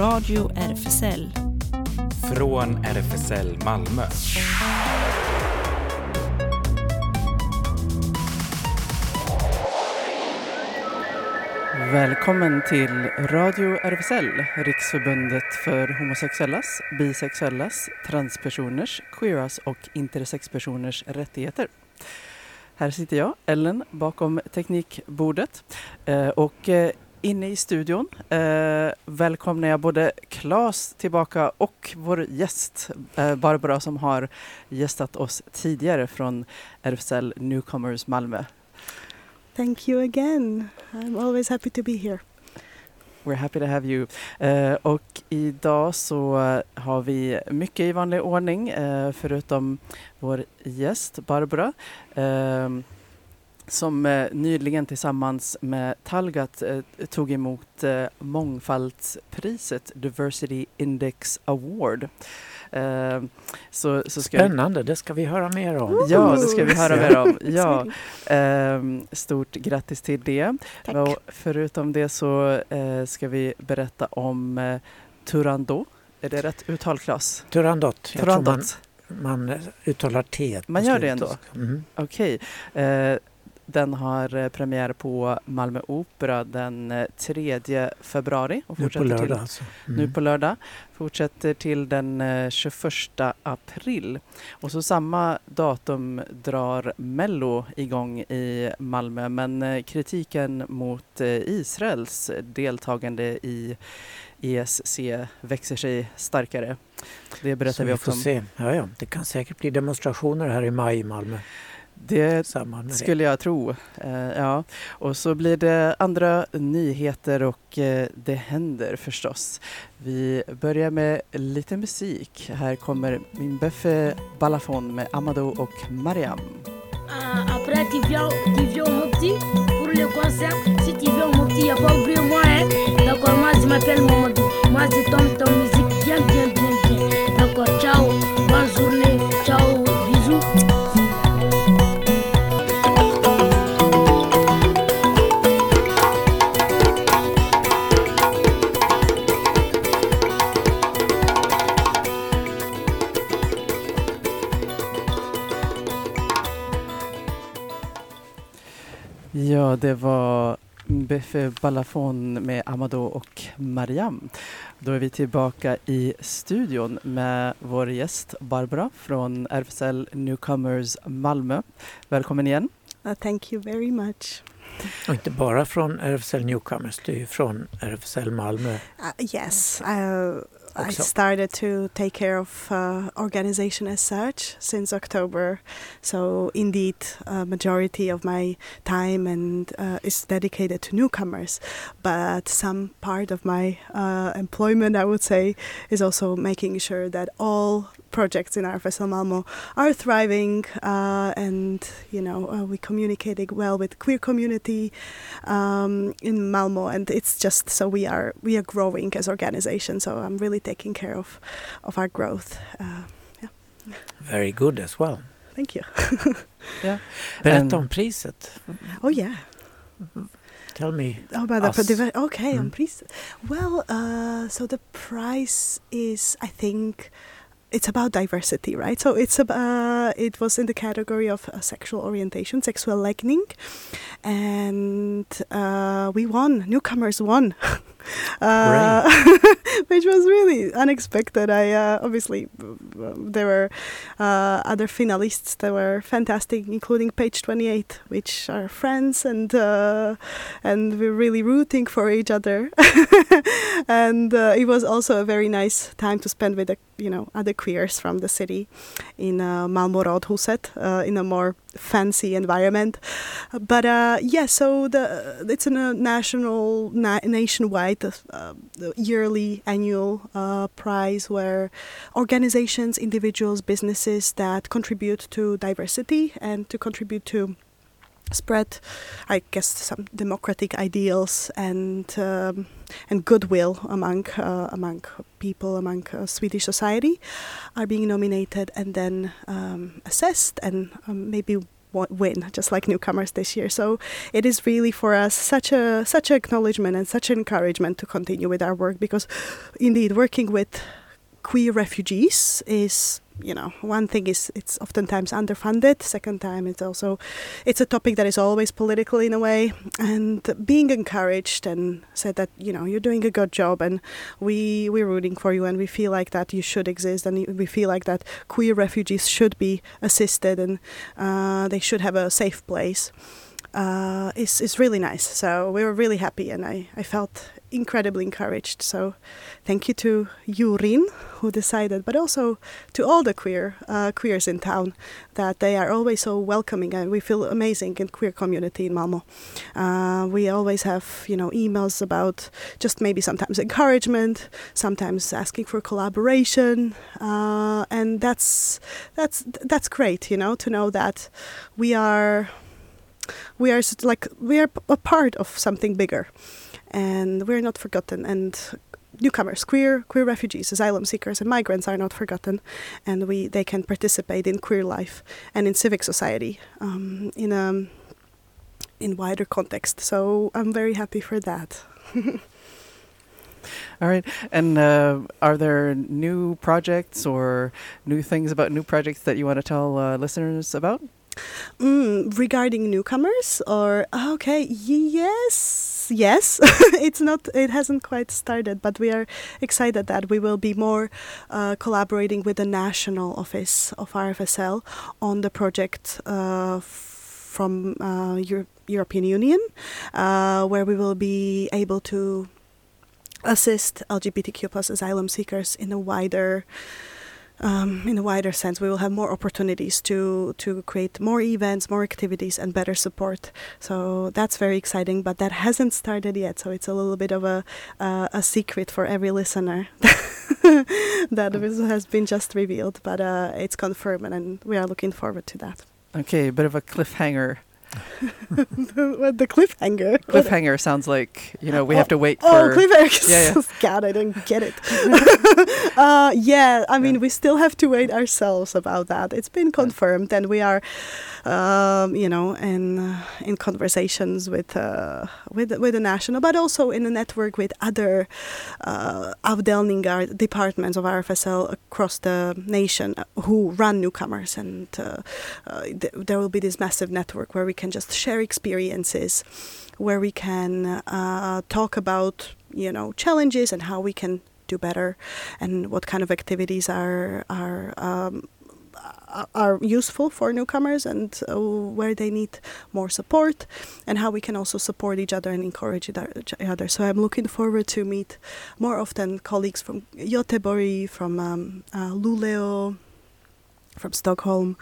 Radio RFSL. Från RFSL Malmö. Välkommen till Radio RFSL, Riksförbundet för homosexuellas, bisexuellas, transpersoners, queeras och intersexpersoners rättigheter. Här sitter jag, Ellen, bakom teknikbordet eh, och eh, inne i studion eh, välkomnar jag både Claes tillbaka och vår gäst Barbara som har gästat oss tidigare från RFSL Newcomers Malmö. Thank you again. I'm always happy to be here. We're happy to have you. Uh, och idag så har vi mycket i vanlig ordning uh, förutom vår gäst Barbara som nyligen tillsammans med Talgat tog emot mångfaldspriset Diversity Index Award. Uh, så, så Spännande, vi... det ska vi höra mer om. Ja, det ska vi höra mer om. Ja. Uh, stort grattis till det. Tack. Och förutom det så uh, ska vi berätta om uh, Turandot. Är det rätt uttal, Claes? Turandot. Turandot. Man, man uttalar T. Man gör det ändå? Mm. Okej. Okay. Den har eh, premiär på Malmö Opera den 3 eh, februari. Och nu på lördag till, alltså. Mm. Nu på lördag. Fortsätter till den 21 eh, april. Och så samma datum drar Mello igång i Malmö men kritiken mot Israels deltagande i ESC växer sig starkare. Det berättar så vi också om. Se. Ja, ja. Det kan säkert bli demonstrationer här i maj i Malmö. Det skulle jag tro. Uh, ja. Och så blir det andra nyheter och uh, det händer förstås. Vi börjar med lite musik. Här kommer min beffe Balafon med Amado och Mariam. Uh, après, tu viens, tu viens au Mopti pour le concert. Si tu viens au Mopti, il n'y a pas oublié moi. Hein? D'accord, moi je m'appelle Mamadou. Moi je tombe ton Ja, det var Beffe Balafon med Amado och Mariam. Då är vi tillbaka i studion med vår gäst Barbara från RFSL Newcomers Malmö. Välkommen igen. Uh, thank you very much. Och inte bara från RFSL Newcomers, du är från RFSL Malmö. Uh, yes, uh, I started to take care of uh, organization as such since October. So indeed, a majority of my time and uh, is dedicated to newcomers. But some part of my uh, employment, I would say, is also making sure that all projects in RFSL Malmo are thriving uh, and you know uh, we communicating well with queer community um, in Malmo and it's just so we are we are growing as organization so I'm really taking care of of our growth uh, yeah. Very good as well. Thank you. yeah. Berätta om priset. Oh yeah. Tell me. Oh, about us. the okay, mm. on price. Well, uh, so the price is, I think, it's about diversity, right? So it's about uh, it was in the category of uh, sexual orientation, sexual awakening, and uh, we won. Newcomers won, which was really unexpected. I uh, obviously there were uh, other finalists that were fantastic, including Page Twenty Eight, which are friends and and we're really rooting for each other. and it was also a very nice time to spend with the you know other queers from the city in uh, Malmö Rådhuset uh, in a more fancy environment. But uh, yeah, so the it's a national na- nationwide uh, yearly annual uh, prize where organizations, individuals, businesses that contribute to diversity and to contribute to spread, I guess, some democratic ideals and um, and goodwill among uh, among people among uh, Swedish society are being nominated and then um, assessed and um, maybe win, just like newcomers this year. So it is really for us such a such an acknowledgement and such an encouragement to continue with our work because, indeed, working with queer refugees is you know one thing is it's oftentimes underfunded second time it's also it's a topic that is always political in a way. And being encouraged and said that you know you're doing a good job and we we're rooting for you and we feel like that you should exist and we feel like that queer refugees should be assisted and uh, they should have a safe place uh, is is really nice. So we were really happy, and I, I felt incredibly encouraged. So thank you to Yurin who decided, but also to all the queer uh, queers in town that they are always so welcoming, and we feel amazing in queer community in Malmo. Uh, we always have you know emails about just maybe sometimes encouragement, sometimes asking for collaboration, uh, and that's that's that's great. You know to know that we are we are like we are a part of something bigger. And we're not forgotten. And newcomers queer queer refugees asylum seekers and migrants are not forgotten. And we they can participate in queer life and in civic society um, in a in wider context. So i'm very happy for that. All right. And uh, are there new projects or new things about new projects that you want to tell uh, listeners about? Mm, regarding newcomers, or okay, yes, yes, it's not, it hasn't quite started, but we are excited that we will be more uh, collaborating with the national office of RFSL on the project uh, from uh, Euro- European Union, uh, where we will be able to assist LGBTQ plus asylum seekers in a wider um, in a wider sense, we will have more opportunities to to create more events, more activities, and better support. So that's very exciting, but that hasn't started yet. So it's a little bit of a uh, a secret for every listener that is- has been just revealed, but uh, it's confirmed, and we are looking forward to that. Okay, a bit of a cliffhanger. What the cliffhanger? Cliffhanger sounds like, you know, we have to wait Oh, for. cliffhanger! Yeah, yeah. God, I didn't get it. uh, yeah, I mean, Yeah. we still have to wait ourselves about that. It's been confirmed, and we are, um, you know, in uh, in conversations with uh, with with the national, but also in a network with other uh, avdelningar departments of RFSL across the nation who run newcomers, and uh, uh, th- there will be this massive network where we can just share experiences where we can uh, talk about you know challenges and how we can do better and what kind of activities are are um, are useful for newcomers and uh, where they need more support and how we can also support each other and encourage each other-. So I'm looking forward to meet more often colleagues from Göteborg, from um, uh, Luleå, from Stockholm,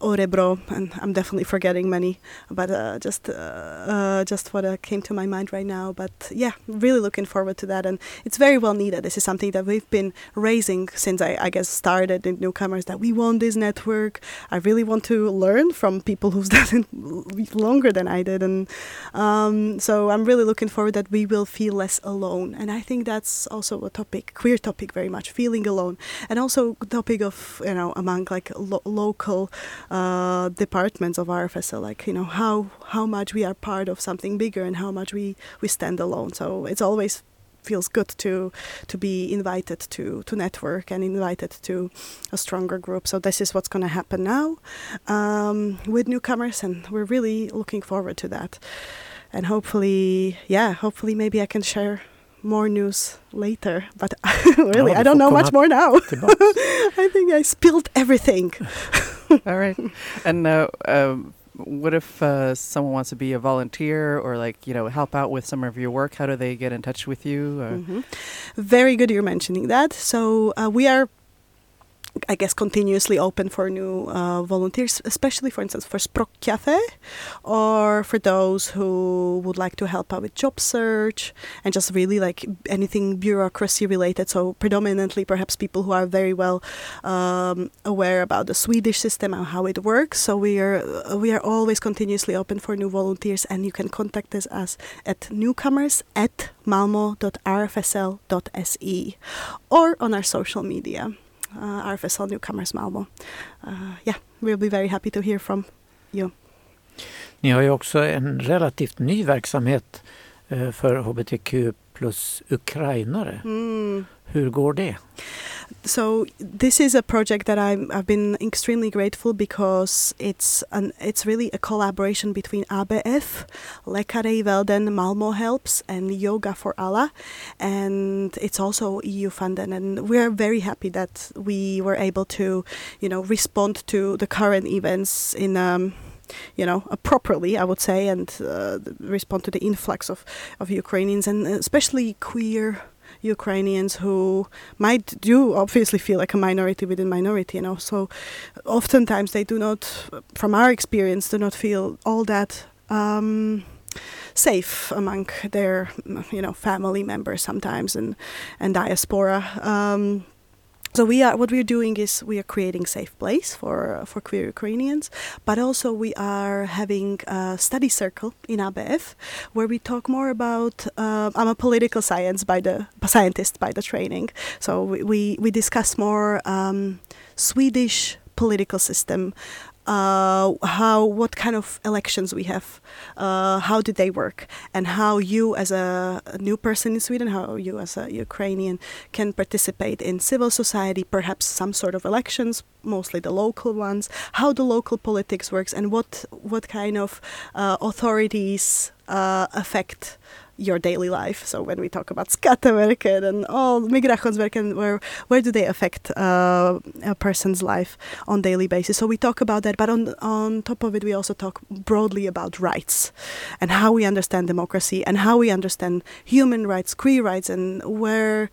Orebro, and I'm definitely forgetting many, but uh, just uh, uh, just what uh, came to my mind right now. But yeah, really looking forward to that, and it's very well needed. This is something that we've been raising since I, I guess started in newcomers. That we want this network. I really want to learn from people who've done it longer than I did, and um, so I'm really looking forward that we will feel less alone. And I think that's also a topic, queer topic, very much feeling alone, and also topic of you know among like lo- local uh, departments of RFSL, like you know how how much we are part of something bigger and how much we we stand alone. So it's always feels good to to be invited to to network and invited to a stronger group. So this is what's going to happen now um, with newcomers, and we're really looking forward to that. And hopefully, yeah, hopefully maybe I can share more news later. But really, I don't know much more now. I think I spilled everything. All right. And uh, um, what if uh, someone wants to be a volunteer or like you know help out with some of your work? How do they get in touch with you? Mhm. Very good you're mentioning that. So uh, we are, I guess, continuously open for new uh, volunteers, especially, for instance, for Sprock Cafe, or for those who would like to help out with job search and just really like anything bureaucracy related. So predominantly, perhaps people who are very well um, aware about the Swedish system and how it works. So we are we are always continuously open for new volunteers, and you can contact us, us at newcomers at malmo.rfsl.se or on our social media, Uh, RFSL Newcomers Malmö. Uh, yeah, we'll be very happy to hear from you. Ni har ju också en relativt ny verksamhet uh, för hbtq plus ukrainare. Mm. Hur går det? so this is a project that I'm, I've been extremely grateful because it's an it's really a collaboration between ABF, Läkare i Världen, Malmo Helps, and Yoga for Allah, and it's also EU funded. And we're very happy that we were able to, you know, respond to the current events in. Um, you know, uh, properly, I would say, and uh, respond to the influx of, of Ukrainians and especially queer Ukrainians who might do obviously feel like a minority within minority, you know. So oftentimes they do not, from our experience, do not feel all that. Um, safe among their you know family members sometimes and and diaspora um, so we are what we're doing is we are creating safe place for for queer Ukrainians, but also we are having a study circle in ABF where we talk more about. Uh, I'm a political science by the scientist by the training, so we we, we discuss more um, Swedish political system, uh, how what kind of elections we have, uh, how did they work, and how you as a, a, new person in Sweden, how you as a Ukrainian can participate in civil society, perhaps some sort of elections, mostly the local ones, how the local politics works, and what what kind of uh, authorities uh, affect your daily life. So when we talk about Skatteverket and all Migrationsverket, where where do they affect uh, a person's life on daily basis? So we talk about that, but on on top of it, we also talk broadly about rights and how we understand democracy and how we understand human rights, queer rights, and where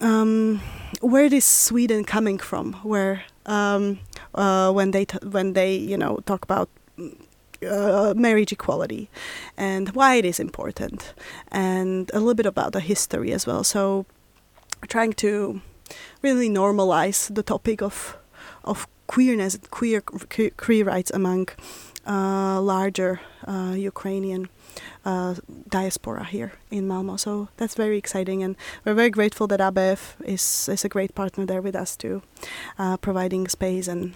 um, where is Sweden coming from? Where um, uh, when they when they you know talk about uh, marriage equality and why it is important, and a little bit about the history as well. So, trying to really normalize the topic of of queerness, queer queer rights among uh, larger uh, Ukrainian uh, diaspora here in Malmo. So that's very exciting, and we're very grateful that ABF is is a great partner there with us too, uh, providing space and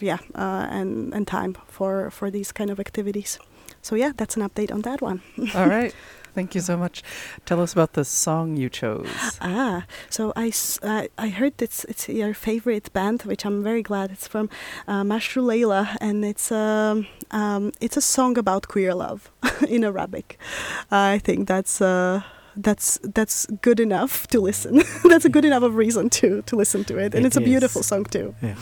yeah, uh, and and time for for these kind of activities. So yeah, that's an update on that one. All right. Thank you so much. Tell us about the song you chose. Ah, so I, uh, I heard it's it's your favorite band, which I'm very glad. It's from uh, Mashru Leila, and it's um, um, it's a song about queer love in Arabic. I think that's. Uh, that's that's good enough to listen. that's a good enough of reason to to listen to it, and it it's a beautiful song too. Yeah.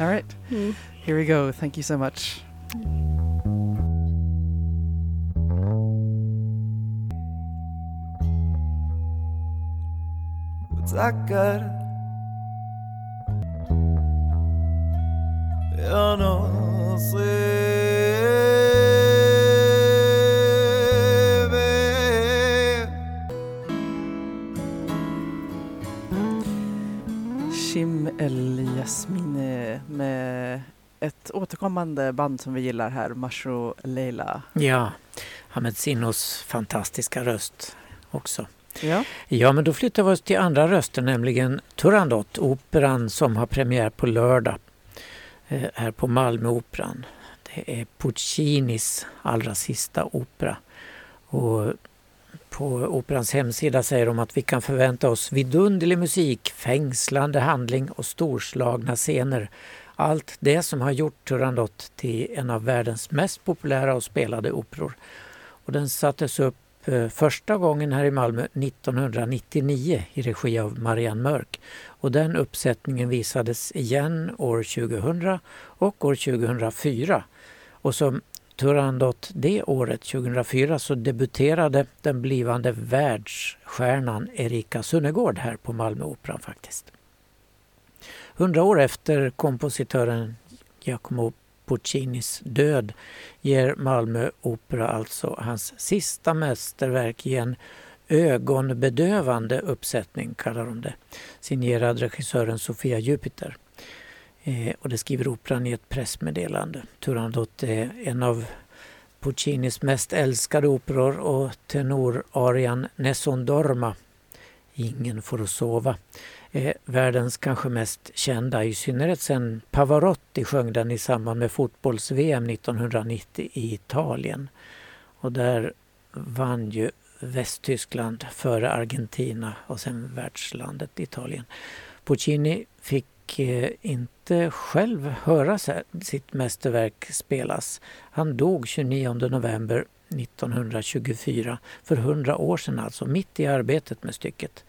All right, mm. here we go. Thank you so much. Shim El Yasmine med ett återkommande band som vi gillar här, Mashro Leila. Ja, Hamed Sinnos fantastiska röst också. Ja, Ja, men då flyttar vi oss till andra röster, nämligen Turandot, operan som har premiär på lördag eh, här på Malmöoperan. Det är Puccinis allra sista opera. Och på operans hemsida säger de att vi kan förvänta oss vidunderlig musik, fängslande handling och storslagna scener. Allt det som har gjort Turandot till en av världens mest populära och spelade operor. Och den sattes upp eh, första gången här i Malmö 1999 i regi av Marianne Mörk. Och den uppsättningen visades igen år 2000 och år 2004. Och som Turandot det året, 2004, så debuterade den blivande världsstjärnan Erika Sunnegård här på Malmöoperan faktiskt. Hundra år efter kompositören Giacomo Puccinis död ger Malmö Opera alltså hans sista mästerverk i en ögonbedövande uppsättning, kallar de det, signerad regissören Sofia Jupiter. Eh, och det skriver Operan i ett pressmeddelande. Turandot är en av Puccinis mest älskade operor och tenorarian Nessun Dorma, Ingen får sova, är världens kanske mest kända, i synnerhet sen Pavarotti sjöng den i samband med fotbolls-VM 1990 i Italien. Och där vann ju Västtyskland före Argentina och sen världslandet Italien. Puccini fick Eh, inte själv höra sitt mästerverk spelas. Han dog 29 november 1924, för hundra år sedan alltså, mitt i arbetet med stycket.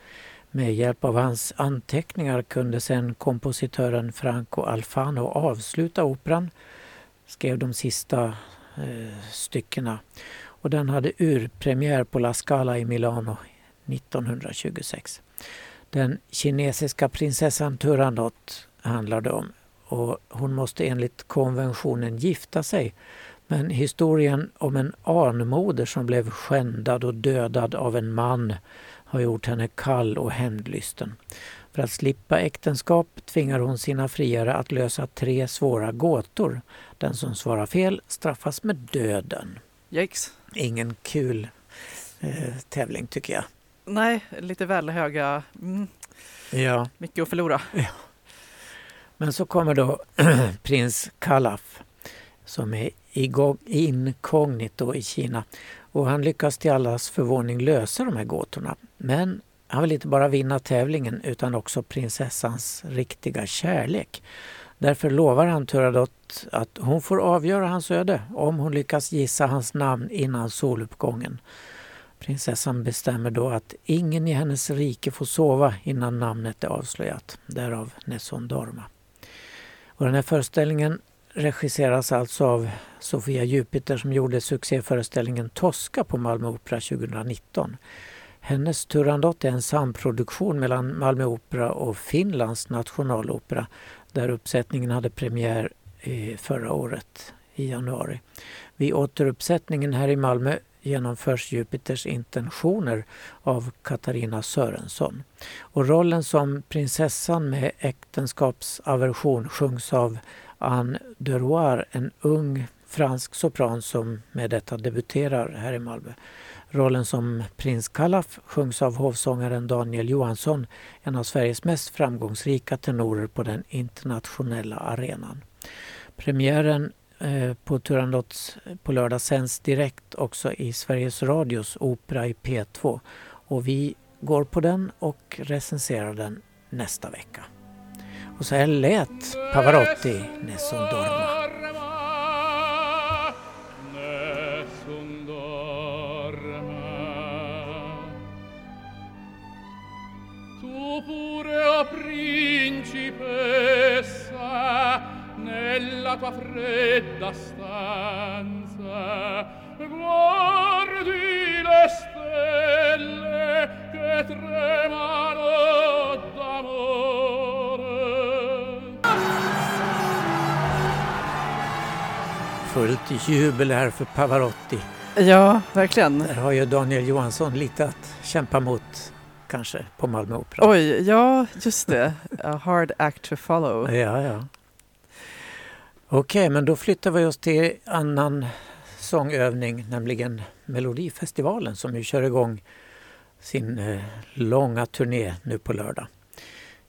Med hjälp av hans anteckningar kunde sedan kompositören Franco Alfano avsluta operan, skrev de sista eh, styckena och den hade urpremiär på La Scala i Milano 1926. Den kinesiska prinsessan Turandot handlar det om och hon måste enligt konventionen gifta sig men historien om en anmoder som blev skändad och dödad av en man har gjort henne kall och hämndlysten. För att slippa äktenskap tvingar hon sina friare att lösa tre svåra gåtor. Den som svarar fel straffas med döden. Yikes. Ingen kul eh, tävling tycker jag. Nej, lite väl höga... Mm. Ja. Mycket att förlora. Ja. Men så kommer då prins Kalaf som är inkognito i Kina. Och han lyckas till allas förvåning lösa de här gåtorna. Men han vill inte bara vinna tävlingen utan också prinsessans riktiga kärlek. Därför lovar han Turadot att hon får avgöra hans öde om hon lyckas gissa hans namn innan soluppgången. Prinsessan bestämmer då att ingen i hennes rike får sova innan namnet är avslöjat. Därav Nessun Dorma. Och den här föreställningen regisseras alltså av Sofia Jupiter som gjorde succéföreställningen Tosca på Malmö Opera 2019. Hennes Turandot är en samproduktion mellan Malmö Opera och Finlands nationalopera där uppsättningen hade premiär eh, förra året i januari. Vid återuppsättningen här i Malmö genomförs Jupiters intentioner av Katarina Sörensson. Och rollen som prinsessan med äktenskapsaversion sjungs av Anne Deroir, en ung fransk sopran som med detta debuterar här i Malmö. Rollen som prins Kalaf sjungs av hovsångaren Daniel Johansson, en av Sveriges mest framgångsrika tenorer på den internationella arenan. Premiären Eh, på Turandot eh, på lördag sänds direkt också i Sveriges Radios opera i P2 och vi går på den och recenserar den nästa vecka. Och så här lät Pavarotti Nessun Dorma. Fredda stanza guardi le stelle che tremano fullt jubel här för Pavarotti. Ja, verkligen. Där har ju Daniel Johansson lite att kämpa mot kanske på Malmö Opera. Oj, ja just det. A hard act to follow. Ja, ja. Okej, men då flyttar vi oss till annan sångövning, nämligen Melodifestivalen som ju kör igång sin eh, långa turné nu på lördag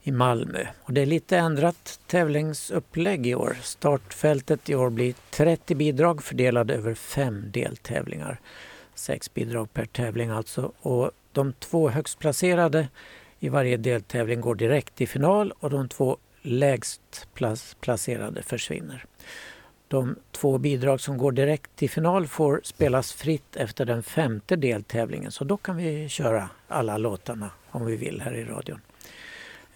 i Malmö. Och det är lite ändrat tävlingsupplägg i år. Startfältet i år blir 30 bidrag fördelade över fem deltävlingar. Sex bidrag per tävling alltså. Och de två högst placerade i varje deltävling går direkt till final och de två lägst placerade försvinner. De två bidrag som går direkt till final får spelas fritt efter den femte deltävlingen så då kan vi köra alla låtarna om vi vill här i radion.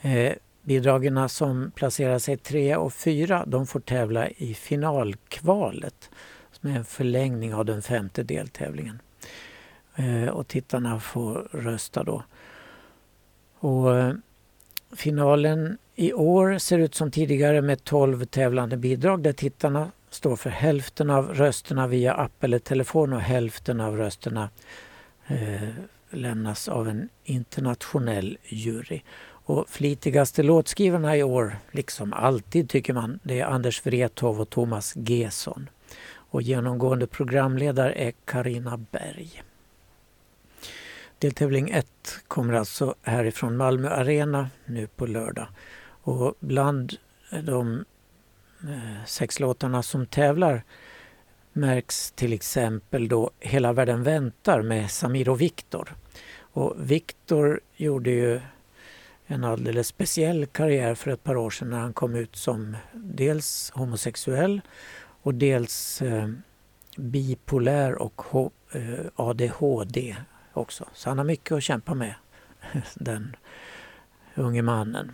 Eh, bidragen som placerar sig tre och fyra de får tävla i finalkvalet som är en förlängning av den femte deltävlingen. Eh, och tittarna får rösta då. Och, eh, finalen i år ser ut som tidigare med 12 tävlande bidrag där tittarna står för hälften av rösterna via app eller telefon och hälften av rösterna eh, lämnas av en internationell jury. Och flitigaste låtskrivarna i år, liksom alltid tycker man, det är Anders Wrethov och Thomas Gesson. Och genomgående programledare är Karina Berg. Deltävling 1 kommer alltså härifrån Malmö Arena nu på lördag. Och bland de eh, sex låtarna som tävlar märks till exempel då Hela världen väntar med Samir och Viktor. Och Viktor gjorde ju en alldeles speciell karriär för ett par år sedan när han kom ut som dels homosexuell och dels eh, bipolär och H eh, ADHD också. Så han har mycket att kämpa med, den unge mannen.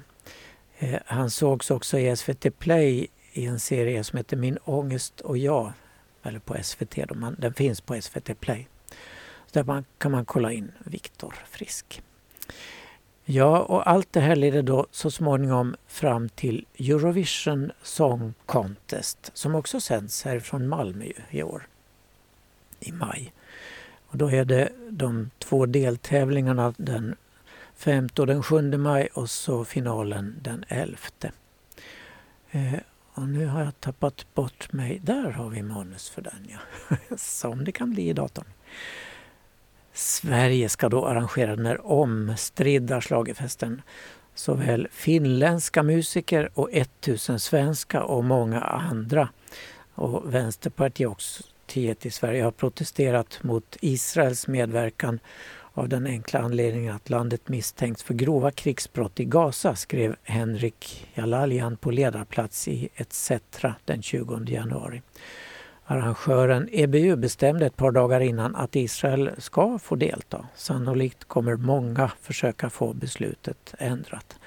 Eh, han sågs också i SVT Play i en serie som heter Min ångest och jag, eller på SVT. Då. den finns på SVT Play. Så där kan man kolla in Viktor Frisk. Ja, och allt det här leder då så småningom fram till Eurovision Song Contest som också sänds härifrån Malmö i år, i maj. Och då är det de två deltävlingarna den 5 och den 7 maj och så finalen den 11. Eh, och nu har jag tappat bort mig. Där har vi manus för den ja. Som det kan bli i datorn. Sverige ska då arrangera den här omstridda schlagerfesten. Såväl finländska musiker och 1000 svenska och många andra. Och Vänsterpartiet i Sverige har protesterat mot Israels medverkan av den enkla anledningen att landet misstänks för grova krigsbrott i Gaza, skrev Henrik Jalalian på ledarplats i ETC den 20 januari. Arrangören EBU bestämde ett par dagar innan att Israel ska få delta. Sannolikt kommer många försöka få beslutet ändrat.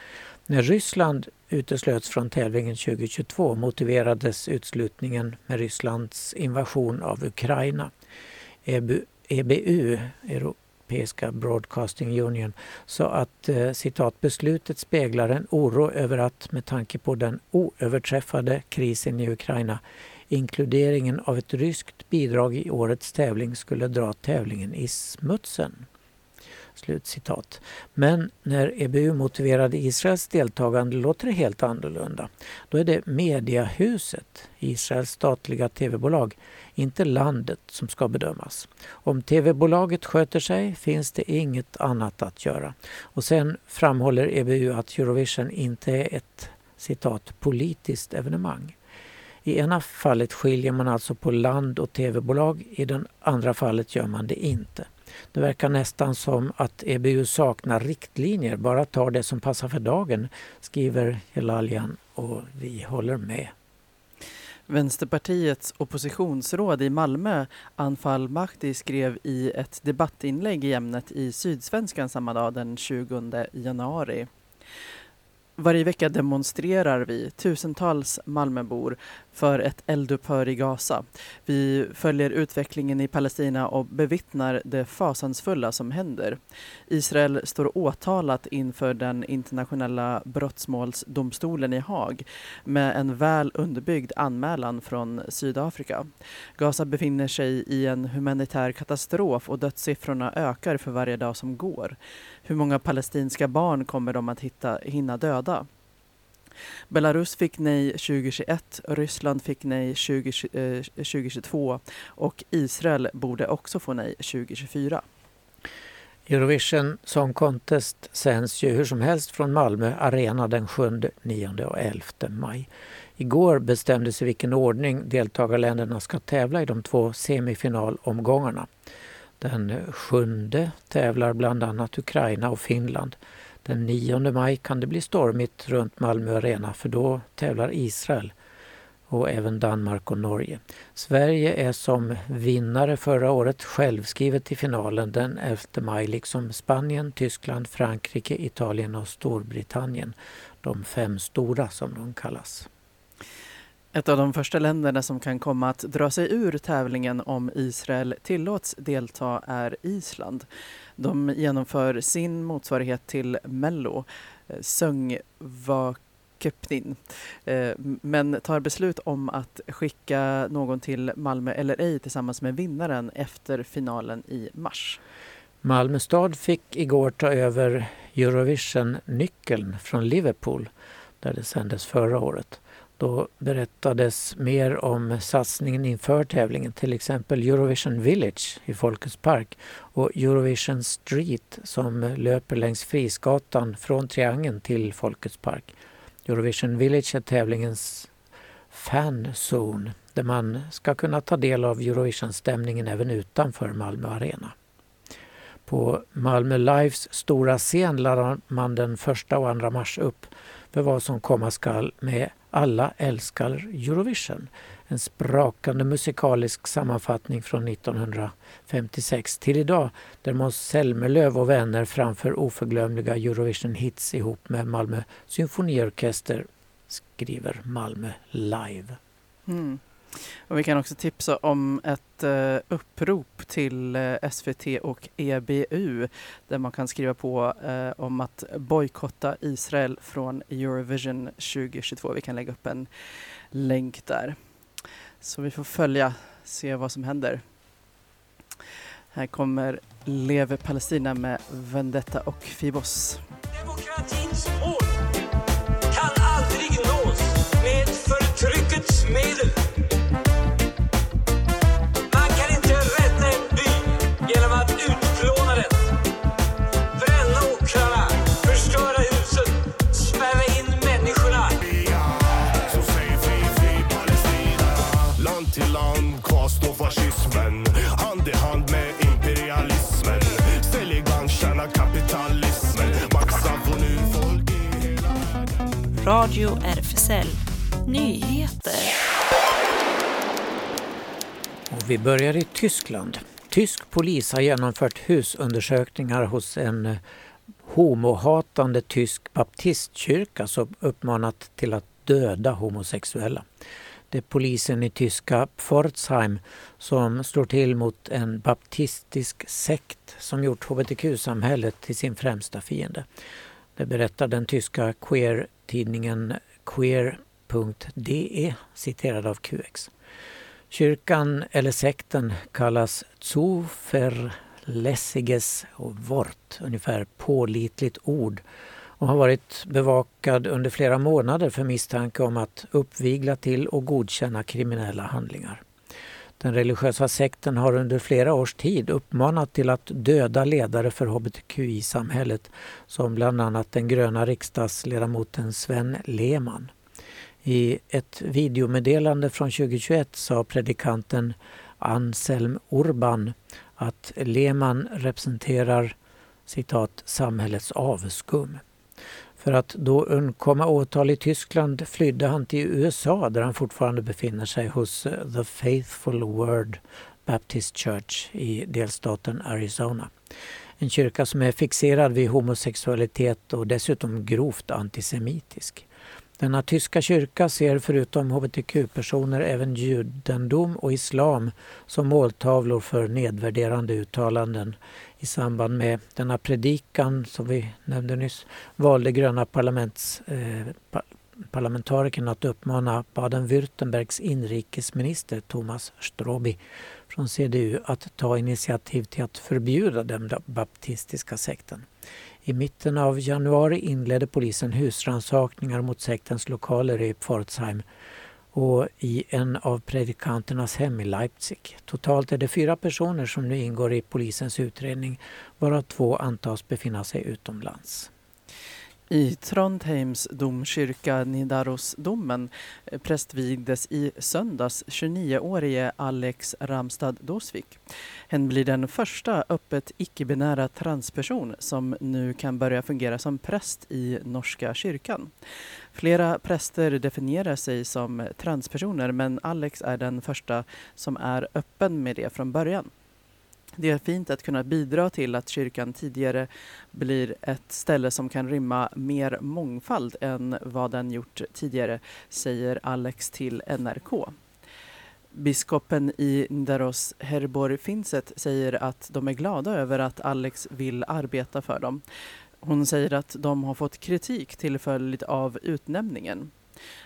När Ryssland uteslöts från tävlingen 2022 motiverades utslutningen med Rysslands invasion av Ukraina. EBU, EBU Europeiska Broadcasting Union sa att eh, citat, beslutet speglar en oro över att med tanke på den oöverträffade krisen i Ukraina Inkluderingen av ett ryskt bidrag i årets tävling skulle dra tävlingen i smutsen. Slutcitat. Men när EBU motiverade Israels deltagande låter det helt annorlunda. Då är det Mediahuset, Israels statliga tv-bolag, inte landet som ska bedömas. Om tv-bolaget sköter sig finns det inget annat att göra. Och sen framhåller EBU att Eurovision inte är ett citat politiskt evenemang. I ena fallet skiljer man alltså på land och tv-bolag, i det andra fallet gör man det inte. Det verkar nästan som att EBU saknar riktlinjer, bara tar det som passar för dagen, skriver Helaljan och vi håller med. Vänsterpartiets oppositionsråd i Malmö, Anfal Mahdi, skrev i ett debattinlägg i ämnet i Sydsvenskan samma dag, den 20 januari. Varje vecka demonstrerar vi, tusentals Malmöbor, för ett eldupphör i Gaza. Vi följer utvecklingen i Palestina och bevittnar det fasansfulla som händer. Israel står åtalat inför den internationella brottmålsdomstolen i Haag med en väl underbyggd anmälan från Sydafrika. Gaza befinner sig i en humanitär katastrof och dödssiffrorna ökar för varje dag som går. Hur många palestinska barn kommer de att hitta, hinna döda? Belarus fick nej 2021, Ryssland fick nej 20, eh, 2022 och Israel borde också få nej 2024. Eurovision Song Contest sänds ju hur som helst från Malmö Arena den 7, 9 och 11 maj. Igår bestämdes i vilken ordning deltagarländerna ska tävla i de två semifinalomgångarna. Den sjunde tävlar bland annat Ukraina och Finland. Den 9 maj kan det bli stormigt runt Malmö Arena för då tävlar Israel och även Danmark och Norge. Sverige är som vinnare förra året självskrivet till finalen den 11 maj liksom Spanien, Tyskland, Frankrike, Italien och Storbritannien. De fem stora som de kallas. Ett av de första länderna som kan komma att dra sig ur tävlingen om Israel tillåts delta är Island. De genomför sin motsvarighet till Mello, eh, Söngvaköpnin, eh, men tar beslut om att skicka någon till Malmö eller ej tillsammans med vinnaren efter finalen i mars. Malmö stad fick igår ta över Eurovision-nyckeln från Liverpool där det sändes förra året. Då berättades mer om satsningen inför tävlingen, till exempel Eurovision Village i Folkets park och Eurovision Street som löper längs Frisgatan från Triangeln till Folkets park. Eurovision Village är tävlingens fanzone där man ska kunna ta del av Eurovision-stämningen även utanför Malmö Arena. På Malmö Lives stora scen laddar man den första och andra mars upp för vad som komma skall med alla älskar Eurovision. En sprakande musikalisk sammanfattning från 1956 till idag där Måns Zelmerlöw och vänner framför oförglömliga Eurovision-hits ihop med Malmö symfoniorkester, skriver Malmö Live. Mm. Och vi kan också tipsa om ett eh, upprop till eh, SVT och EBU där man kan skriva på eh, om att bojkotta Israel från Eurovision 2022. Vi kan lägga upp en länk där. Så vi får följa, se vad som händer. Här kommer Leve Palestina med Vendetta och Fibos. Demokratins mål kan aldrig nås med förtryckets medel. Radio RFSL Nyheter. Och vi börjar i Tyskland. Tysk polis har genomfört husundersökningar hos en eh, homohatande tysk baptistkyrka som uppmanat till att döda homosexuella. Det är polisen i tyska Pforzheim som slår till mot en baptistisk sekt som gjort hbtq-samhället till sin främsta fiende. Det berättar den tyska queer-tidningen queer.de citerad av QX. Kyrkan eller sekten kallas Zuverlässiges Wort, ungefär pålitligt ord och har varit bevakad under flera månader för misstanke om att uppvigla till och godkänna kriminella handlingar. Den religiösa sekten har under flera års tid uppmanat till att döda ledare för hbtqi-samhället som bland annat den gröna riksdagsledamoten Sven Lehmann. I ett videomeddelande från 2021 sa predikanten Anselm Urban att Lehmann representerar citat, samhällets avskum. För att då undkomma åtal i Tyskland flydde han till USA där han fortfarande befinner sig hos eh, The Faithful Word Baptist Church i delstaten Arizona. En kyrka som är fixerad vid homosexualitet och dessutom grovt antisemitisk. Denna tyska kyrka ser förutom hbtq-personer även judendom och islam som måltavlor för nedvärderande uttalanden i samband med denna predikan som vi nämnde nyss valde gröna parlaments, eh, parlamentarikerna att uppmana Baden-Württembergs inrikesminister Thomas Strobi från CDU att ta initiativ till att förbjuda den baptistiska sekten. I mitten av januari inledde polisen husrannsakningar mot sektens lokaler i Pforzheim och i en av predikanternas hem i Leipzig. Totalt är det fyra personer som nu ingår i polisens utredning varav två antas befinna sig utomlands. I Trondheims domkyrka Nidarosdomen eh, prästvigdes i söndags 29-årige Alex Ramstad Dosvik. Hen blir den första öppet icke-binära transperson som nu kan börja fungera som präst i Norska kyrkan. Flera präster definierar sig som transpersoner men Alex är den första som är öppen med det från början. Det är fint att kunna bidra till att kyrkan tidigare blir ett ställe som kan rymma mer mångfald än vad den gjort tidigare, säger Alex till NRK. Biskopen i Nidaros, Herborg Finset, säger att de är glada över att Alex vill arbeta för dem. Hon säger att de har fått kritik till följd av utnämningen.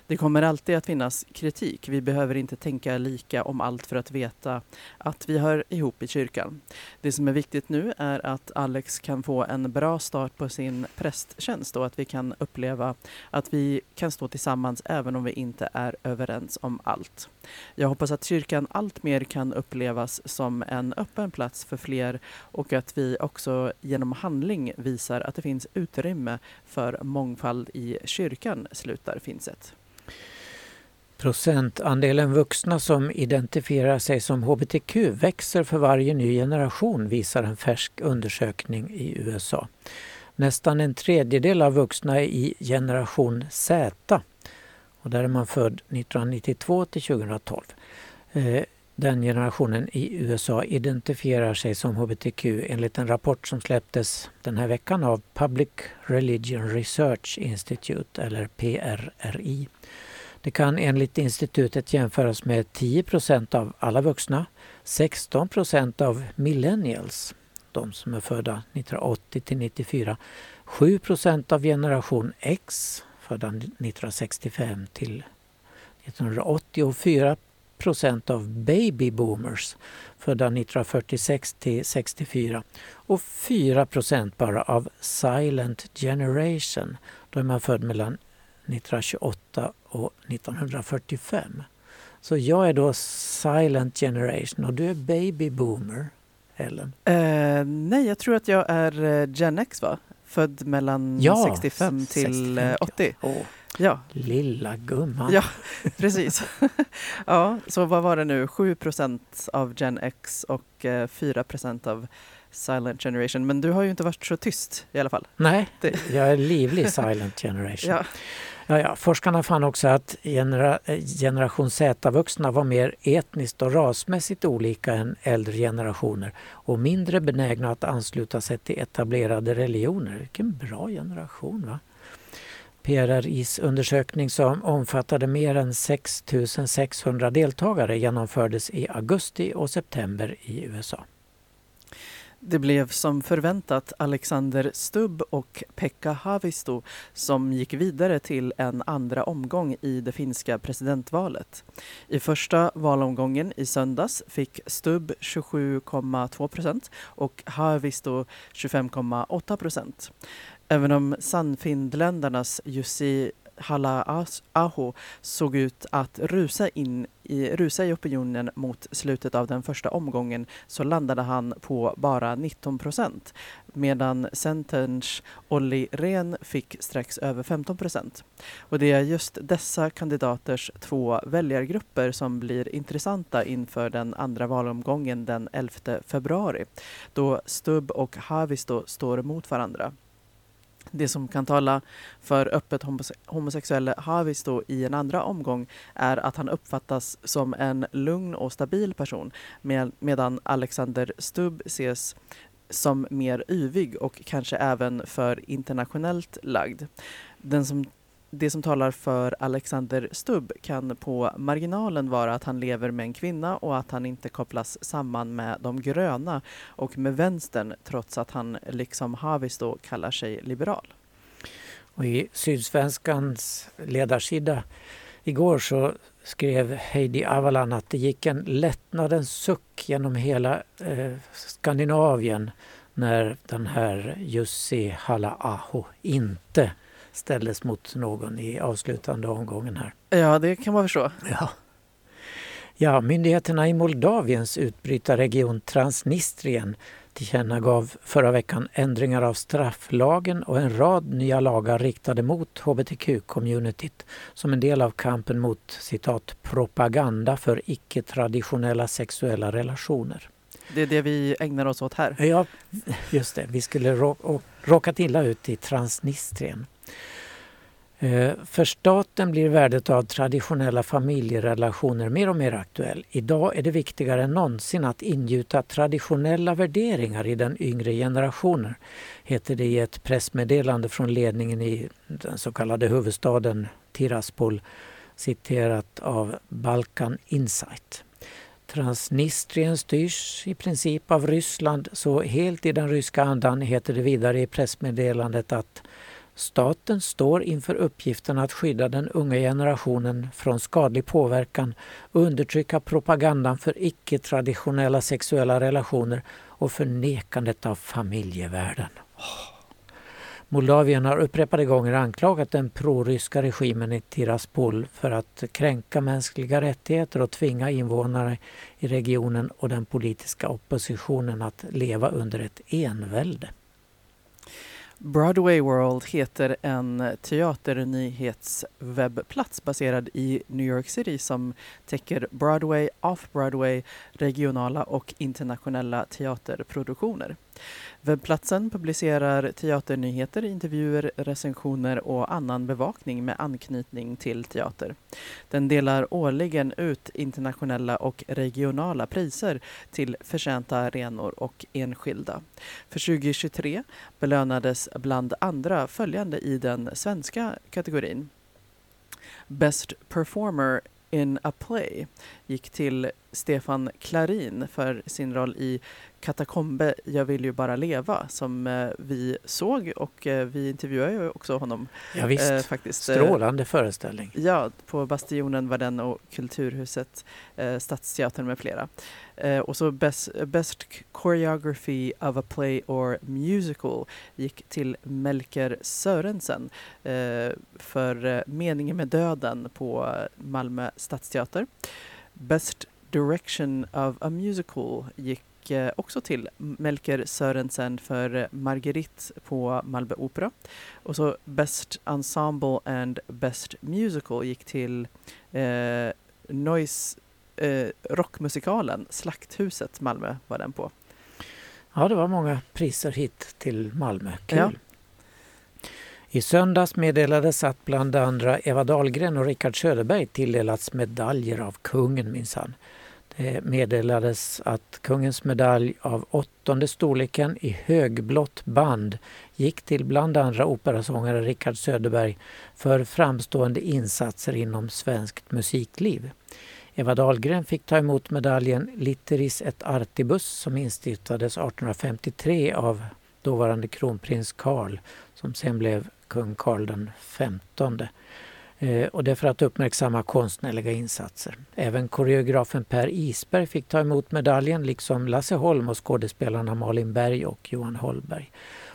Det kommer alltid att finnas kritik. Vi behöver inte tänka lika om allt för att veta att vi hör ihop i kyrkan. Det som är viktigt nu är att Alex kan få en bra start på sin prästtjänst och att vi kan uppleva att vi kan stå tillsammans även om vi inte är överens om allt. Jag hoppas att kyrkan alltmer kan upplevas som en öppen plats för fler och att vi också genom handling visar att det finns utrymme för mångfald i kyrkan, slutar Finset. Procentandelen vuxna som identifierar sig som hbtq växer för varje ny generation visar en färsk undersökning i USA. Nästan en tredjedel av vuxna i generation Z, och där är man född 1992 till 2012. Eh, den generationen i USA identifierar sig som hbtq enligt en rapport som släpptes den här veckan av Public Religion Research Institute, eller PRRI. Det kan enligt institutet jämföras med 10% av alla vuxna, 16% av millennials, de som är födda 1980 till 94, 7% av generation X, födda 1965 till 1980 och 4 av baby boomers födda 1946 till 64 och 4% bara av silent generation, då är man född mellan 1928 och 1945. Så jag är då silent generation och du är baby boomer, Ellen? Eh, nej, jag tror att jag är eh, Gen X, va? Född mellan ja, 65 till 65, 80. Ja. Oh. Ja. Lilla gumman. Ja, precis. ja, så vad var det nu? 7% av Gen X och 4 eh, av Silent Generation. Men du har ju inte varit så tyst i alla fall. Nej, det. jag är livlig Silent Generation. ja. Ja, ja. Forskarna fann också att genera generation Z-vuxna var mer etniskt och rasmässigt olika än äldre generationer och mindre benägna att ansluta sig till etablerade religioner. Vilken bra generation! va? PRRIs undersökning som omfattade mer än 6 600 deltagare genomfördes i augusti och september i USA. Det blev som förväntat Alexander Stubb och Pekka Haavisto som gick vidare till en andra omgång i det finska presidentvalet. I första valomgången i söndags fick Stubb 27,2 procent och Haavisto 25,8 procent. Även om Sannfinländarnas Jussi Halla-aho såg ut att rusa, in i, rusa i opinionen mot slutet av den första omgången så landade han på bara 19 procent medan Centerns Olli Rehn fick strax över 15 procent. Och det är just dessa kandidaters två väljargrupper som blir intressanta inför den andra valomgången den 11 februari då Stubb och Haavisto står mot varandra. Det som kan tala för öppet homosexuella Havis då i en andra omgång är att han uppfattas som en lugn och stabil person med, medan Alexander Stubb ses som mer yvig och kanske även för internationellt lagd. Den som det som talar för Alexander Stubb kan på marginalen vara att han lever med en kvinna och att han inte kopplas samman med de gröna och med vänstern trots att han liksom Havis då kallar sig liberal. Och I Sydsvenskans ledarsida igår så skrev Heidi Avalan att det gick en lättnadens suck genom hela eh, Skandinavien när den här Jussi Halla-aho inte ställdes mot någon i avslutande omgången här. Ja, det kan man förstå. Ja. Ja, myndigheterna i Moldaviens utbrytarregion Transnistrien tillkännagav förra veckan ändringar av strafflagen och en rad nya lagar riktade mot hbtq-communityt som en del av kampen mot citat propaganda för icke-traditionella sexuella relationer. Det är det vi ägnar oss åt här. Ja, just det. Vi skulle råkat illa ut i Transnistrien. Eh, för staten blir värdet av traditionella familjerelationer mer och mer aktuell. Idag är det viktigare än någonsin att ingjuta traditionella värderingar i den yngre generationen, heter det i ett pressmeddelande från ledningen i den så kallade huvudstaden Tiraspol, citerat av Balkan Insight. Transnistrien styrs i princip av Ryssland, så helt i den ryska andan heter det vidare i pressmeddelandet att Staten står inför uppgiften att skydda den unga generationen från skadlig påverkan och undertrycka propagandan för icke-traditionella sexuella relationer och förnekandet av familjevärlden. Moldavien har upprepade gånger anklagat den proryska regimen i Tiraspol för att kränka mänskliga rättigheter och tvinga invånare i regionen och den politiska oppositionen att leva under ett envälde. Broadway World heter en teaternyhetswebbplats baserad i New York City som täcker Broadway, off-Broadway, regionala och internationella teaterproduktioner. Webbplatsen publicerar teaternyheter, intervjuer, recensioner och annan bevakning med anknytning till teater. Den delar årligen ut internationella och regionala priser till förtjänta arenor och enskilda. För 2023 belönades bland andra följande i den svenska kategorin. Best Performer in a Play gick till Stefan Klarin för sin roll i Katakombe Jag vill ju bara leva som eh, vi såg och eh, vi intervjuade ju också honom. Ja, visst. Eh, faktiskt. Strålande föreställning. Ja, på Bastionen var den och Kulturhuset, eh, Stadsteatern med flera. Eh, och så best, best Choreography of a Play or Musical gick till Melker Sörensen eh, för eh, Meningen med döden på Malmö Stadsteater. Best Direction of a Musical gick eh, också till Melker Sörensen för Marguerite på Malmö Opera. Och så Best Ensemble and Best Musical gick till eh, Noise eh, rockmusikalen Slakthuset Malmö var den på. Ja, det var många priser hit till Malmö. Kul! Ja. I söndags meddelades att bland andra Eva Dahlgren och Rickard Söderberg tilldelats medaljer av kungen minsann. Det meddelades att kungens medalj av åttonde storleken i högblått band gick till bland andra operasångare Rickard Söderberg för framstående insatser inom svenskt musikliv. Eva Dahlgren fick ta emot medaljen Litteris et Artibus som instiftades 1853 av dåvarande kronprins Karl som sen blev kung Karl den femtonde. Eh, och det är för att uppmärksamma konstnärliga insatser. Även koreografen Per Isberg fick ta emot medaljen liksom Lasse Holm och skådespelarna Malin Berg och Johan Holberg.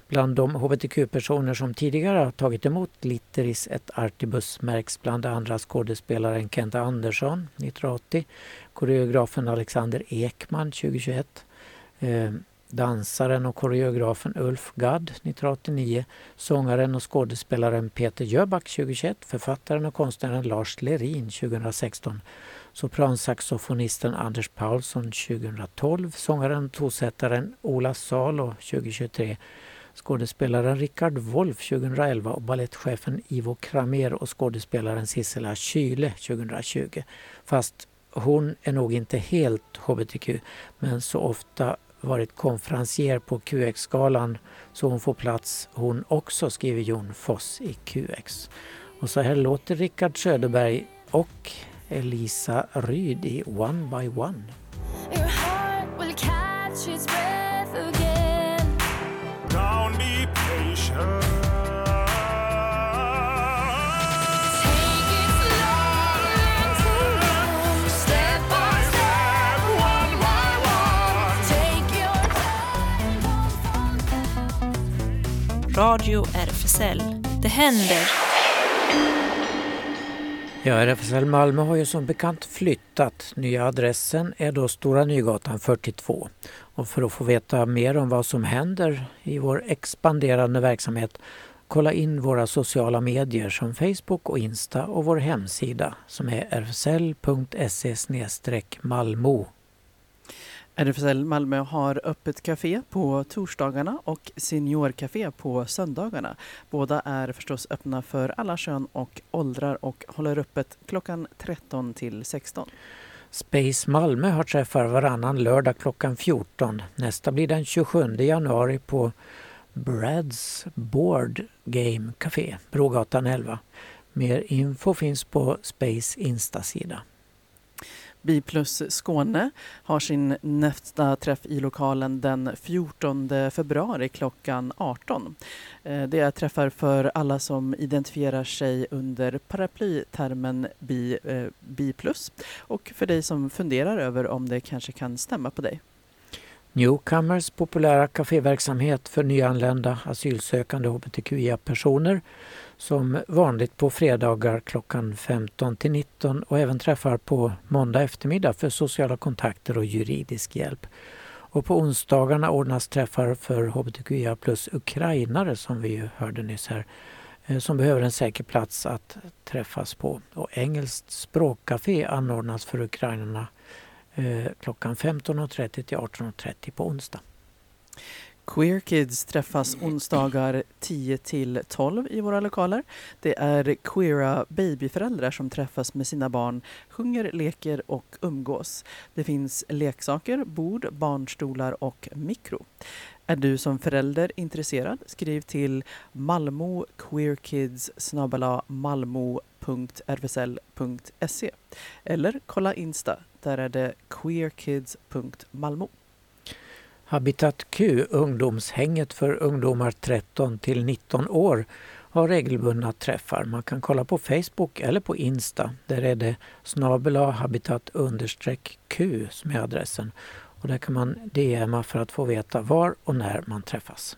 Bland de hbtq-personer som tidigare har tagit emot Litteris ett Artibus märks bland andra skådespelaren Kenta Andersson 1980, koreografen Alexander Ekman 2021, eh, dansaren och koreografen Ulf Gadd 1989, sångaren och skådespelaren Peter Jöback 2021, författaren och konstnären Lars Lerin 2016, sopransaxofonisten Anders Paulsson 2012, sångaren och tonsättaren Ola Salo 2023, skådespelaren Rickard Wolff 2011 och ballettchefen Ivo Kramer och skådespelaren Sissela Kyle 2020. Fast hon är nog inte helt hbtq men så ofta varit konferencier på QX-galan så hon får plats hon också, skriver Jon Foss i QX. Och så här låter Rickard Söderberg och Elisa Ryd i One by One. Radio RFSL. Det händer. Ja, RFSL Malmö har ju som bekant flyttat. Nya adressen är då Stora Nygatan 42. Och för att få veta mer om vad som händer i vår expanderande verksamhet kolla in våra sociala medier som Facebook och Insta och vår hemsida som är rfsl.se malmo. RFSL Malmö har öppet café på torsdagarna och seniorkafé på söndagarna. Båda är förstås öppna för alla kön och åldrar och håller öppet klockan 13 till 16. Space Malmö har träffar varannan lördag klockan 14. Nästa blir den 27 januari på Brads Board Game Café, Brogatan 11. Mer info finns på Space Insta-sida. Biplus Skåne har sin nästa träff i lokalen den 14 februari klockan 18. Eh, det är träffar för alla som identifierar sig under paraplytermen bi, eh, Biplus och för dig som funderar över om det kanske kan stämma på dig. Newcomers populära kaféverksamhet för nyanlända asylsökande hbtqia-personer som vanligt på fredagar klockan 15 till 19 och även träffar på måndag eftermiddag för sociala kontakter och juridisk hjälp. Och på onsdagarna ordnas träffar för hbtqia plus ukrainare som vi hörde nyss här eh, som behöver en säker plats att träffas på. Och engelskt språkcafé anordnas för ukrainarna eh, klockan 15.30 till 18.30 på onsdag. Queer Kids träffas onsdagar 10 till 12 i våra lokaler. Det är queera babyföräldrar som träffas med sina barn, sjunger, leker och umgås. Det finns leksaker, bord, barnstolar och mikro. Är du som förälder intresserad? Skriv till Malmo queerkids malmo.rfsl.se eller kolla Insta. Där är det queerkids.malmo. Habitat Q, ungdomshänget för ungdomar 13 till 19 år, har regelbundna träffar. Man kan kolla på Facebook eller på Insta. Där är det snabel habitat understreck Q som är adressen. Och där kan man DMa för att få veta var och när man träffas.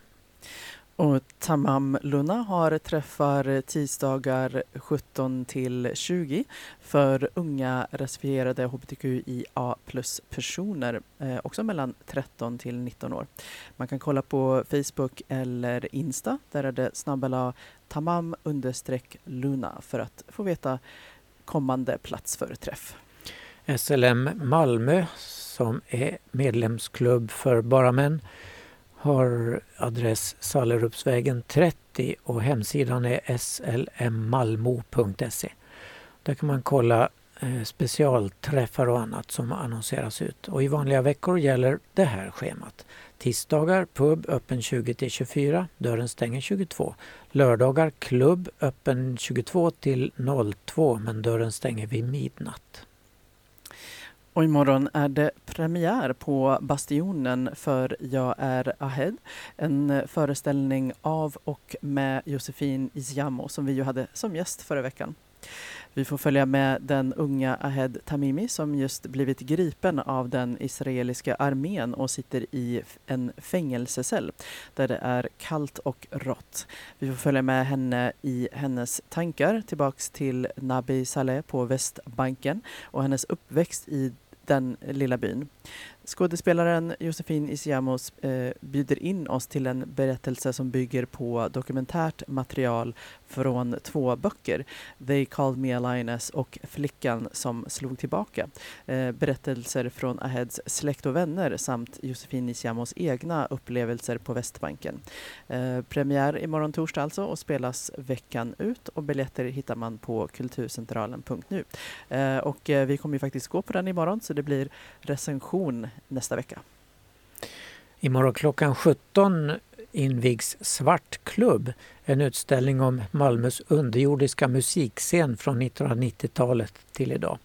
Och Tamam Luna har träffar tisdagar 17 till 20 för unga reserverade hbtqia plus-personer, eh, också mellan 13 till 19 år. Man kan kolla på Facebook eller Insta, där är det snabbela tamam luna för att få veta kommande plats för träff. SLM Malmö, som är medlemsklubb för bara män, har adress Sallerupsvägen 30 och hemsidan är slmmalmo.se. Där kan man kolla eh, specialträffar och annat som annonseras ut. Och I vanliga veckor gäller det här schemat. Tisdagar pub öppen 20 till 24, dörren stänger 22. Lördagar klubb öppen 22 till 02 men dörren stänger vid midnatt. Och imorgon är det premiär på Bastionen för Jag är Ahed. En föreställning av och med Josefin Isiamo som vi ju hade som gäst förra veckan. Vi får följa med den unga Ahed Tamimi som just blivit gripen av den israeliska armén och sitter i en fängelsecell där det är kallt och rått. Vi får följa med henne i hennes tankar tillbaks till Nabi Saleh på Västbanken och hennes uppväxt i den lilla byn. Skådespelaren Josefin Isiamos eh, bjuder in oss till en berättelse som bygger på dokumentärt material från två böcker. They called me a lioness och Flickan som slog tillbaka. Eh, berättelser från Aheds släkt och vänner samt Josefin Isiamos egna upplevelser på Västbanken. Eh, premiär imorgon torsdag alltså och spelas veckan ut och biljetter hittar man på kulturcentralen.nu. Eh, och eh, vi kommer ju faktiskt gå på den imorgon så det blir recension nästa vecka. Imorgon klockan 17 invigs Svartklubb, en utställning om Malmös underjordiska musikscen från 1990-talet till idag.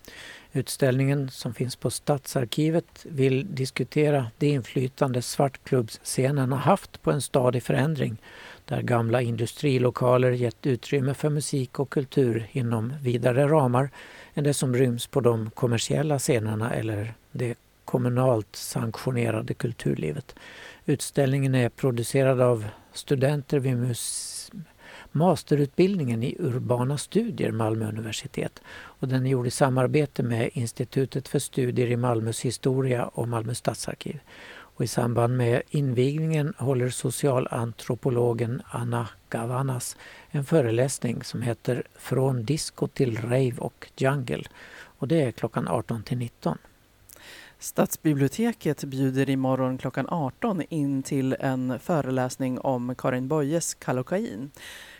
Utställningen som finns på Stadsarkivet vill diskutera det inflytande svartklubbsscenen har haft på en stad i förändring där gamla industrilokaler gett utrymme för musik och kultur inom vidare ramar än det som ryms på de kommersiella scenerna eller det kommunalt sanktionerade kulturlivet. Utställningen är producerad av studenter vid mus masterutbildningen i urbana studier, Malmö universitet. Och den är gjord i samarbete med Institutet för studier i Malmös historia och Malmö stadsarkiv. Och I samband med invigningen håller socialantropologen Anna Gavanas en föreläsning som heter Från disco till rave och jungle. Och det är klockan 18 till 19. Stadsbiblioteket bjuder imorgon klockan 18 in till en föreläsning om Karin Boyes Kallocain.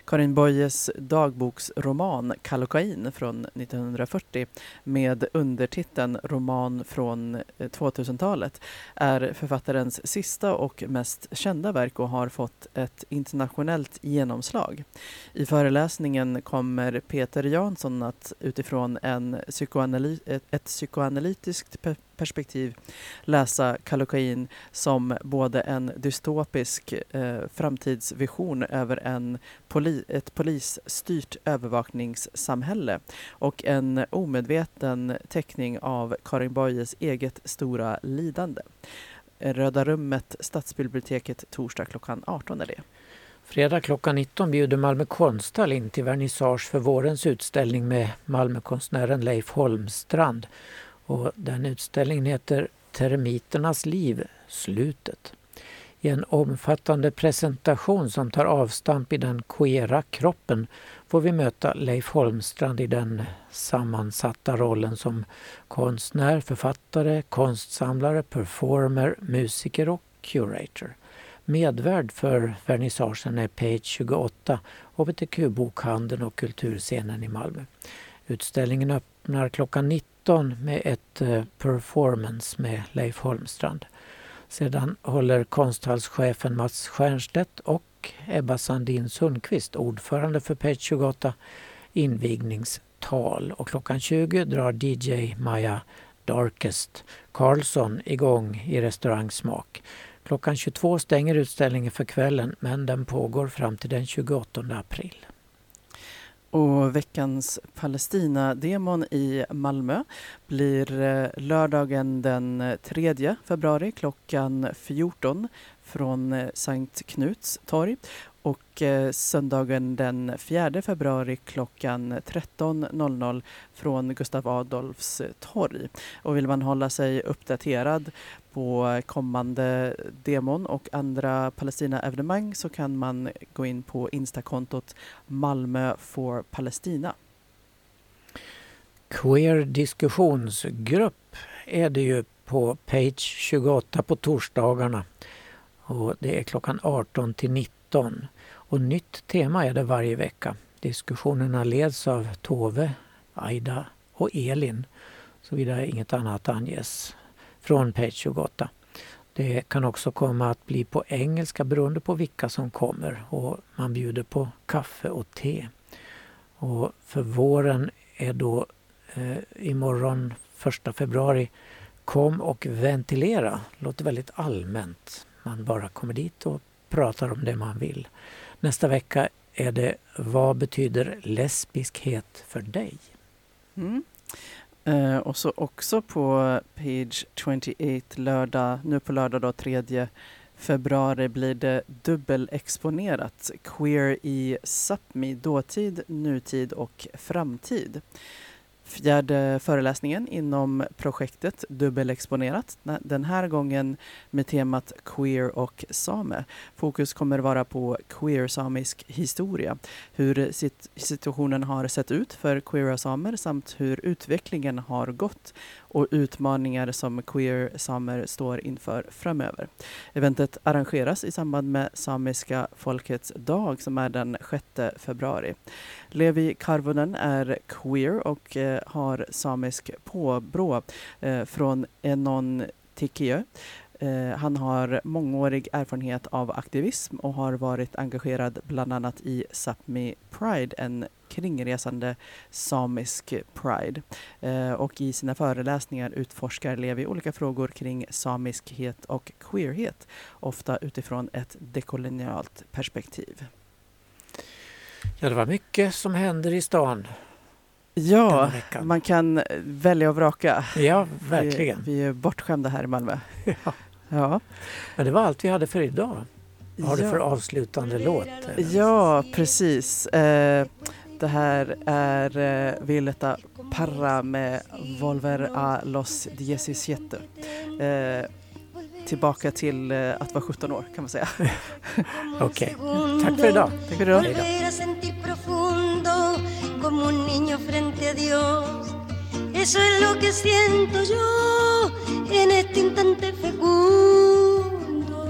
Karin Boyes dagboksroman Kallocain från 1940 med undertiteln Roman från eh, 2000-talet är författarens sista och mest kända verk och har fått ett internationellt genomslag. I föreläsningen kommer Peter Jansson att utifrån en psykoanalys, ett, ett psykoanalytiskt perspektiv perspektiv läsa Kallocain som både en dystopisk eh, framtidsvision över en poli ett polisstyrt övervakningssamhälle och en omedveten teckning av Karin Boyes eget stora lidande. Röda rummet, Stadsbiblioteket, torsdag klockan 18 är det. Fredag klockan 19 bjuder Malmö konsthall in till vernissage för vårens utställning med Malmökonstnären Leif Holmstrand. Och den utställningen heter Termiternas liv, slutet. I en omfattande presentation som tar avstamp i den queera kroppen får vi möta Leif Holmstrand i den sammansatta rollen som konstnär, författare, konstsamlare, performer, musiker och curator. Medvärd för vernissagen är Page 28, hbtq-bokhandeln och kulturscenen i Malmö. Utställningen öppnar klockan 19 med ett eh, performance med Leif Holmstrand. Sedan håller konsthallschefen Mats Stiernstedt och Ebba Sandin Sundqvist, ordförande för Page 28, invigningstal och klockan 20 drar DJ Maja Darkest Karlsson igång i restaurang Smak. Klockan 22 stänger utställningen för kvällen men den pågår fram till den 28 april. Och veckans Palestina-demon i Malmö blir eh, lördagen den eh, 3 februari klockan 14 från eh, Sankt Knuts torg och söndagen den 4 februari klockan 13.00 från Gustav Adolfs torg. Och vill man hålla sig uppdaterad på kommande demon och andra Palestina-evenemang så kan man gå in på Instakontot Malmö for Palestina. Queer diskussionsgrupp är det ju på Page 28 på torsdagarna. Och det är klockan 18 till 19. Och nytt tema är det varje vecka. Diskussionerna leds av Tove, Aida och Elin, såvida inget annat anges, från Page 28. Det kan också komma att bli på engelska beroende på vilka som kommer och man bjuder på kaffe och te. Och för våren är då eh, imorgon, 1 februari, Kom och ventilera. Låter väldigt allmänt. Man bara kommer dit och pratar om det man vill. Nästa vecka är det Vad betyder lesbiskhet för dig? Mm. Eh, och så också på page 28 lördag, nu på lördag då 3 februari blir det dubbelexponerat Queer i Sápmi, dåtid, nutid och framtid. Fjärde föreläsningen inom projektet Dubbelexponerat. Den här gången med temat Queer och same. Fokus kommer vara på queer-samisk historia. Hur situationen har sett ut för queera samer samt hur utvecklingen har gått och utmaningar som queer-samer står inför framöver. Eventet arrangeras i samband med Samiska folkets dag som är den 6 februari. Levi Karvonen är queer och eh, har samisk påbrå eh, från Enon Tikkiö. Eh, han har mångårig erfarenhet av aktivism och har varit engagerad bland annat i Sápmi Pride, en kringresande samisk pride. Eh, och i sina föreläsningar utforskar Levi olika frågor kring samiskhet och queerhet, ofta utifrån ett dekolonialt perspektiv. Ja, det var mycket som händer i stan. Ja, man kan välja och vraka. Ja, verkligen. Vi, vi är bortskämda här i Malmö. Ja. Ja. Men det var allt vi hade för idag. Vad har ja. du för avslutande låt? Ja, precis. Eh, det här är eh, Violeta Parra med Volver a los 17. Eh, tillbaka till eh, att vara 17 år kan man säga. Okej, okay. tack för idag. Tack för idag. como un niño frente a Dios. Eso es lo que siento yo en este instante fecundo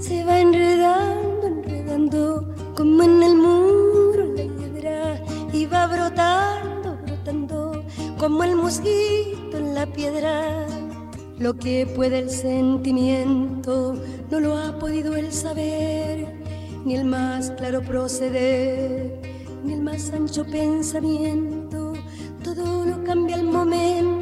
se va enredando, enredando como en el muro la hiedra y va brotando, brotando como el mosquito en la piedra. Lo que puede el sentimiento no lo ha podido el saber, ni el más claro proceder, ni el más ancho pensamiento. Todo lo cambia el momento